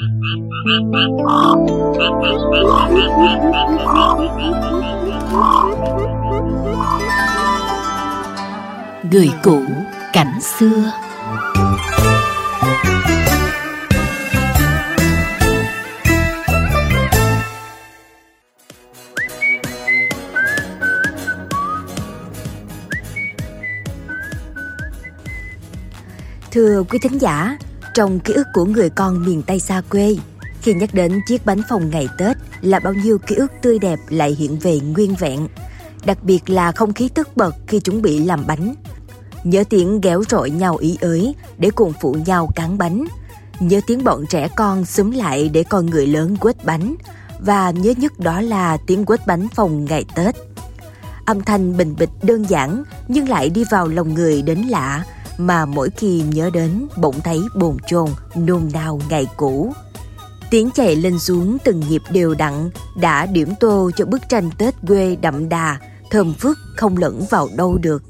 Người cũ cảnh xưa. Thưa quý thính giả, trong ký ức của người con miền Tây xa quê, khi nhắc đến chiếc bánh phồng ngày Tết là bao nhiêu ký ức tươi đẹp lại hiện về nguyên vẹn. Đặc biệt là không khí tức bật khi chuẩn bị làm bánh. Nhớ tiếng ghéo rội nhau ý ới để cùng phụ nhau cán bánh. Nhớ tiếng bọn trẻ con xúm lại để coi người lớn quết bánh. Và nhớ nhất đó là tiếng quết bánh phồng ngày Tết. Âm thanh bình bịch đơn giản nhưng lại đi vào lòng người đến lạ mà mỗi khi nhớ đến bỗng thấy bồn chồn nôn nao ngày cũ. Tiếng chạy lên xuống từng nhịp đều đặn đã điểm tô cho bức tranh Tết quê đậm đà, thơm phức không lẫn vào đâu được.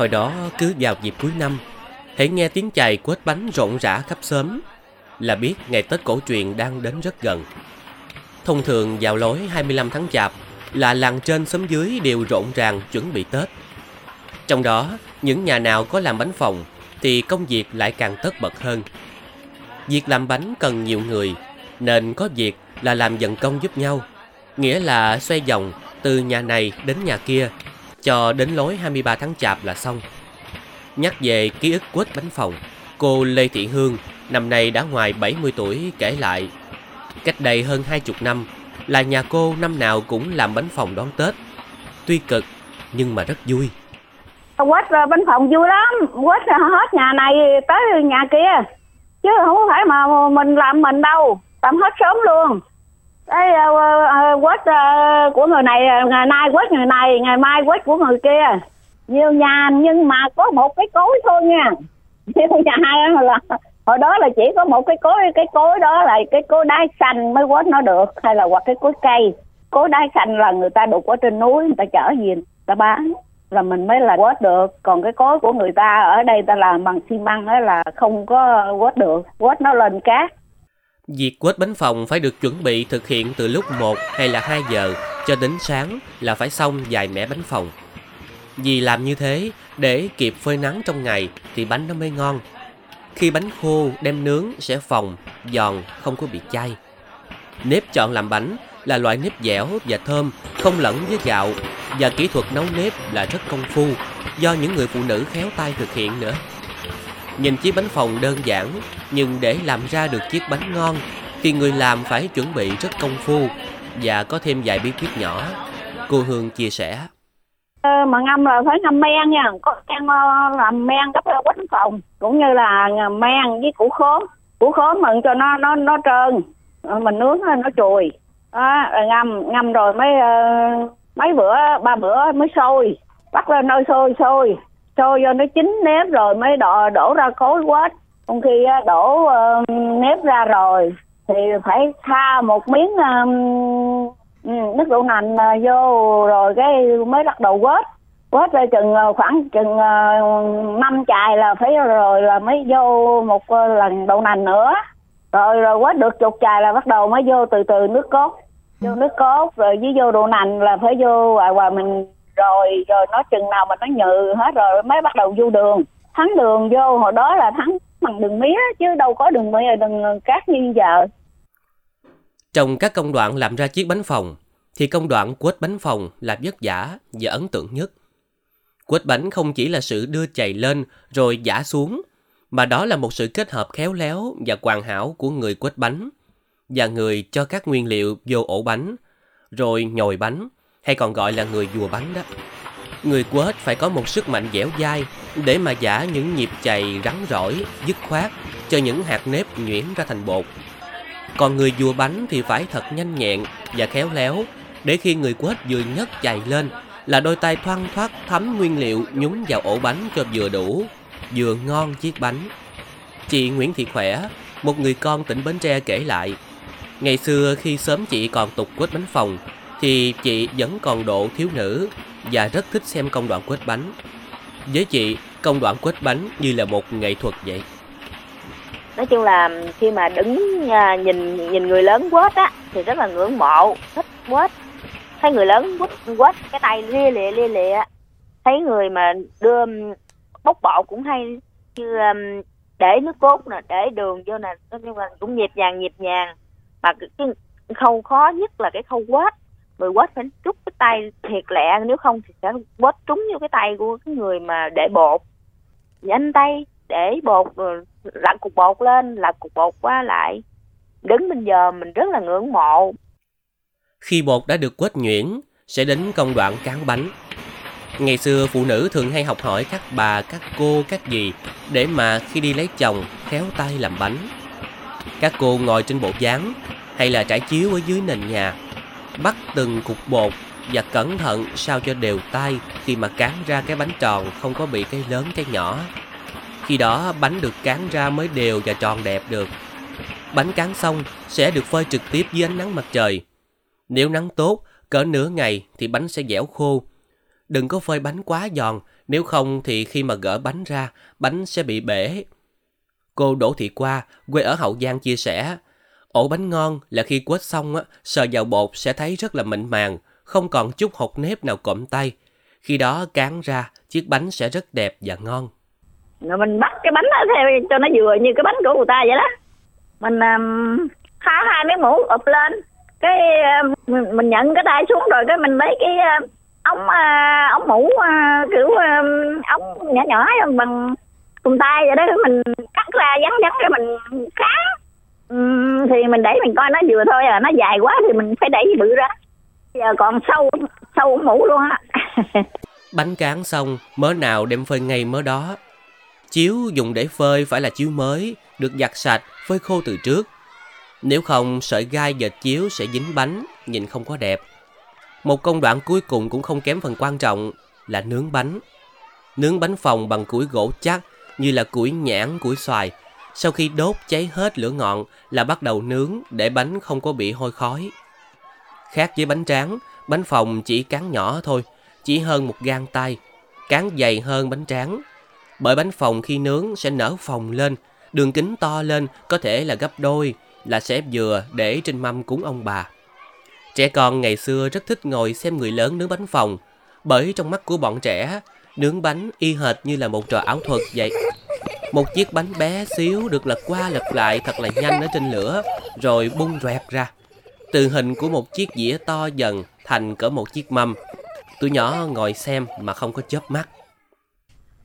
Hồi đó cứ vào dịp cuối năm, hãy nghe tiếng chài quết bánh rộn rã khắp xóm là biết ngày Tết cổ truyền đang đến rất gần. Thông thường vào lối 25 tháng Chạp là làng trên xóm dưới đều rộn ràng chuẩn bị Tết. Trong đó, những nhà nào có làm bánh phồng thì công việc lại càng tất bật hơn. Việc làm bánh cần nhiều người, nên có việc là làm dần công giúp nhau. Nghĩa là xoay vòng từ nhà này đến nhà kia cho đến lối 23 tháng Chạp là xong. Nhắc về ký ức quết bánh phòng, cô Lê Thị Hương năm nay đã ngoài 70 tuổi kể lại. Cách đây hơn hai chục năm là nhà cô năm nào cũng làm bánh phòng đón Tết. Tuy cực nhưng mà rất vui. Quết ờ, bánh phòng vui lắm, quết hết nhà này tới nhà kia. Chứ không phải mà mình làm mình đâu, làm hết sớm luôn cái uh, quết uh, của người này ngày nay quết người này ngày mai quết của người kia. Nhiều nhà nhưng mà có một cái cối thôi nha. Nhiều nhà là hồi đó là chỉ có một cái cối cái cối đó là cái cối đá xanh mới quết nó được hay là hoặc cái cối cây. Cối đá xanh là người ta đục ở trên núi người ta chở gì người ta bán là mình mới là quết được. Còn cái cối của người ta ở đây ta làm bằng xi măng đó là không có quết được. Quết nó lên cát Việc quết bánh phòng phải được chuẩn bị thực hiện từ lúc 1 hay là 2 giờ cho đến sáng là phải xong vài mẻ bánh phòng. Vì làm như thế, để kịp phơi nắng trong ngày thì bánh nó mới ngon. Khi bánh khô đem nướng sẽ phồng, giòn, không có bị chay. Nếp chọn làm bánh là loại nếp dẻo và thơm, không lẫn với gạo và kỹ thuật nấu nếp là rất công phu do những người phụ nữ khéo tay thực hiện nữa. Nhìn chiếc bánh phồng đơn giản, nhưng để làm ra được chiếc bánh ngon thì người làm phải chuẩn bị rất công phu và có thêm vài bí quyết nhỏ. Cô Hương chia sẻ. Ờ, mà ngâm là phải ngâm men nha, có men ờ, làm men cấp bánh phồng cũng như là men với củ khóm, củ khóm mừng cho nó nó nó trơn, ờ, mình nướng nó chùi. Đó, rồi ngâm ngâm rồi mấy ờ, mấy bữa ba bữa mới sôi, bắt lên nơi sôi sôi cho vô nó chín nếp rồi mới đổ đổ ra khối quết. Còn khi đổ uh, nếp ra rồi thì phải tha một miếng um, nước đậu nành uh, ờ, vô rồi cái mới bắt đầu quết. Quết ra chừng khoảng chừng uh, năm chài là phải rồi là mới vô một uh, lần đậu nành nữa. Rồi rồi quết được chục chài là bắt đầu mới vô từ từ nước cốt. Vô nước cốt rồi với vô đậu nành là phải vô hoài hoài mình rồi rồi nó chừng nào mà nó nhừ hết rồi mới bắt đầu vô đường. Thắng đường vô, hồi đó là thắng bằng đường mía chứ đâu có đường mía, đường cát như giờ. Trong các công đoạn làm ra chiếc bánh phồng thì công đoạn quết bánh phồng là vất vả và ấn tượng nhất. Quết bánh không chỉ là sự đưa chày lên rồi giả xuống, mà đó là một sự kết hợp khéo léo và hoàn hảo của người quết bánh và người cho các nguyên liệu vô ổ bánh, rồi nhồi bánh hay còn gọi là người dùa bánh đó. Người quết phải có một sức mạnh dẻo dai để mà giả những nhịp chày rắn rỏi, dứt khoát cho những hạt nếp nhuyễn ra thành bột. Còn người dùa bánh thì phải thật nhanh nhẹn và khéo léo để khi người quết vừa nhấc chày lên là đôi tay thoăn thoát thấm nguyên liệu nhúng vào ổ bánh cho vừa đủ, vừa ngon chiếc bánh. Chị Nguyễn Thị Khỏe, một người con tỉnh Bến Tre kể lại, ngày xưa khi sớm chị còn tục quết bánh phòng, thì chị vẫn còn độ thiếu nữ và rất thích xem công đoạn quết bánh. Với chị, công đoạn quết bánh như là một nghệ thuật vậy. Nói chung là khi mà đứng à, nhìn nhìn người lớn quết á thì rất là ngưỡng mộ, thích quết. Thấy người lớn quết quết cái tay lia lịa lia lịa. Thấy người mà đưa bốc bộ cũng hay như để nước cốt nè, để đường vô nè, nói chung là cũng nhịp nhàng nhịp nhàng. Mà cái khâu khó nhất là cái khâu quết người quết phải trút cái tay thiệt lẹ, nếu không thì sẽ quết trúng vô cái tay của cái người mà để bột. Nhanh tay, để bột, rồi lặn cục bột lên lặn cục bột qua lại. Đứng bên giờ mình rất là ngưỡng mộ. Khi bột đã được quết nhuyễn, sẽ đến công đoạn cán bánh. Ngày xưa phụ nữ thường hay học hỏi các bà, các cô, các dì để mà khi đi lấy chồng, khéo tay làm bánh. Các cô ngồi trên bộ dáng hay là trải chiếu ở dưới nền nhà bắt từng cục bột và cẩn thận sao cho đều tay khi mà cán ra cái bánh tròn không có bị cái lớn cái nhỏ. Khi đó bánh được cán ra mới đều và tròn đẹp được. Bánh cán xong sẽ được phơi trực tiếp dưới ánh nắng mặt trời. Nếu nắng tốt, cỡ nửa ngày thì bánh sẽ dẻo khô. Đừng có phơi bánh quá giòn, nếu không thì khi mà gỡ bánh ra, bánh sẽ bị bể. Cô Đỗ Thị Qua, quê ở Hậu Giang chia sẻ, Ổ bánh ngon là khi quết xong á, sờ vào bột sẽ thấy rất là mịn màng, không còn chút hột nếp nào cộm tay. Khi đó cán ra, chiếc bánh sẽ rất đẹp và ngon. Rồi mình bắt cái bánh đó theo cho nó vừa như cái bánh của người ta vậy đó. Mình um, khá hai miếng mũ ụp lên, cái uh, mình nhận cái tay xuống rồi cái mình lấy cái uh, ống uh, ống mũ uh, kiểu uh, ống nhỏ nhỏ bằng cùng tay vậy đó mình cắt ra vắn vắn cái mình cán thì mình để mình coi, nó vừa thôi à nó dài quá thì mình phải đẩy bự ra. Giờ còn sâu sâu mũ luôn á. Bánh cán xong, mớ nào đem phơi ngay mớ đó. Chiếu dùng để phơi phải là chiếu mới, được giặt sạch, phơi khô từ trước. Nếu không, sợi gai dệt chiếu sẽ dính bánh, nhìn không có đẹp. Một công đoạn cuối cùng cũng không kém phần quan trọng là nướng bánh. Nướng bánh phòng bằng củi gỗ chắc, như là củi nhãn, củi xoài sau khi đốt cháy hết lửa ngọn là bắt đầu nướng để bánh không có bị hôi khói. Khác với bánh tráng, bánh phòng chỉ cán nhỏ thôi, chỉ hơn một gang tay, cán dày hơn bánh tráng. Bởi bánh phòng khi nướng sẽ nở phồng lên, đường kính to lên có thể là gấp đôi, là xếp dừa để trên mâm cúng ông bà. Trẻ con ngày xưa rất thích ngồi xem người lớn nướng bánh phòng, bởi trong mắt của bọn trẻ, nướng bánh y hệt như là một trò ảo thuật vậy. Một chiếc bánh bé xíu được lật qua lật lại thật là nhanh ở trên lửa, rồi bung rẹt ra. Từ hình của một chiếc dĩa to dần thành cỡ một chiếc mâm. Tụi nhỏ ngồi xem mà không có chớp mắt.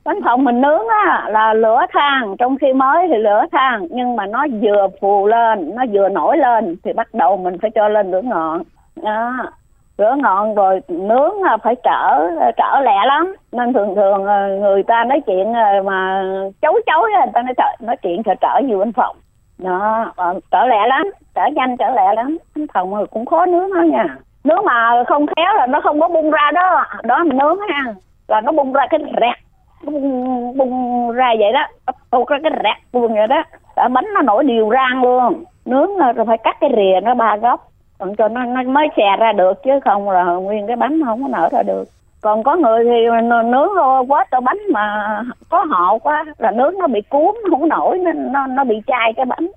Bánh phồng mình nướng á là lửa than, trong khi mới thì lửa than, nhưng mà nó vừa phù lên, nó vừa nổi lên thì bắt đầu mình phải cho lên lửa ngọn. Đó rửa ngọn rồi nướng phải trở trở lẹ lắm. Nên thường thường ờ, người ta nói chuyện ờ, mà chấu chấu người ta nói nói chuyện trở trở nhiều bên phòng. Đó ờ, trở lẹ lắm trở nhanh trở lẹ lắm. Bên phòng cũng khó nướng đó nha. Nướng mà không khéo là nó không có bung ra đó. Đó mình nướng ha. Là nó bung ra cái rẹt bung, bung ra vậy đó. Bung ra cái rẹt bung vậy đó. Bánh nó nổi đều rang luôn. Nướng rồi phải cắt cái rìa nó ba góc còn cho nó, nó mới xè ra được chứ không là nguyên cái bánh không có nở ra được. Còn có người thì nướng quá cho bánh mà có họ quá là nướng nó bị cuốn không nổi nên nó nó bị chai cái bánh.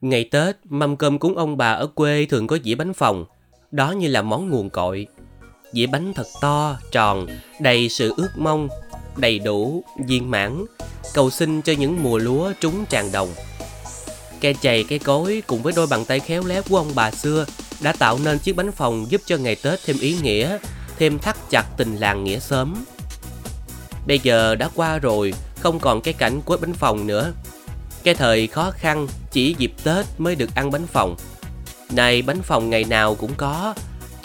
Ngày tết mâm cơm cúng ông bà ở quê thường có dĩa bánh phòng. Đó như là món nguồn cội. Dĩa bánh thật to tròn đầy sự ước mong đầy đủ viên mãn cầu xin cho những mùa lúa trúng tràn đồng. Ke chày cây cối cùng với đôi bàn tay khéo léo của ông bà xưa đã tạo nên chiếc bánh phòng giúp cho ngày Tết thêm ý nghĩa, thêm thắt chặt tình làng nghĩa sớm. Bây giờ đã qua rồi, không còn cái cảnh quét bánh phòng nữa. Cái thời khó khăn chỉ dịp Tết mới được ăn bánh phòng. Này bánh phòng ngày nào cũng có,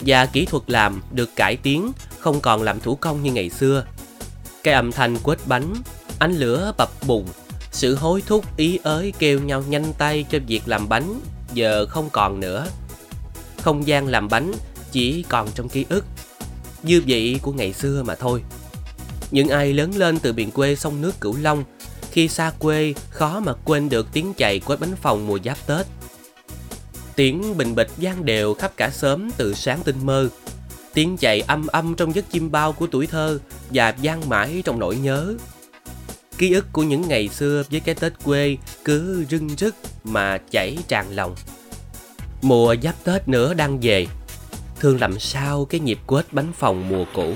và kỹ thuật làm được cải tiến, không còn làm thủ công như ngày xưa. Cái âm thanh quét bánh, ánh lửa bập bùng sự hối thúc ý ới kêu nhau nhanh tay cho việc làm bánh giờ không còn nữa. Không gian làm bánh chỉ còn trong ký ức, dư vị của ngày xưa mà thôi. Những ai lớn lên từ miền quê sông nước Cửu Long, khi xa quê, khó mà quên được tiếng chạy quét bánh phòng mùa giáp Tết. Tiếng bình bịch gian đều khắp cả xóm từ sáng tinh mơ. Tiếng chạy âm âm trong giấc chim bao của tuổi thơ và gian mãi trong nỗi nhớ. Ký ức của những ngày xưa với cái Tết quê cứ rưng rức mà chảy tràn lòng. Mùa giáp Tết nữa đang về, thương làm sao cái nhịp quết bánh phòng mùa cũ?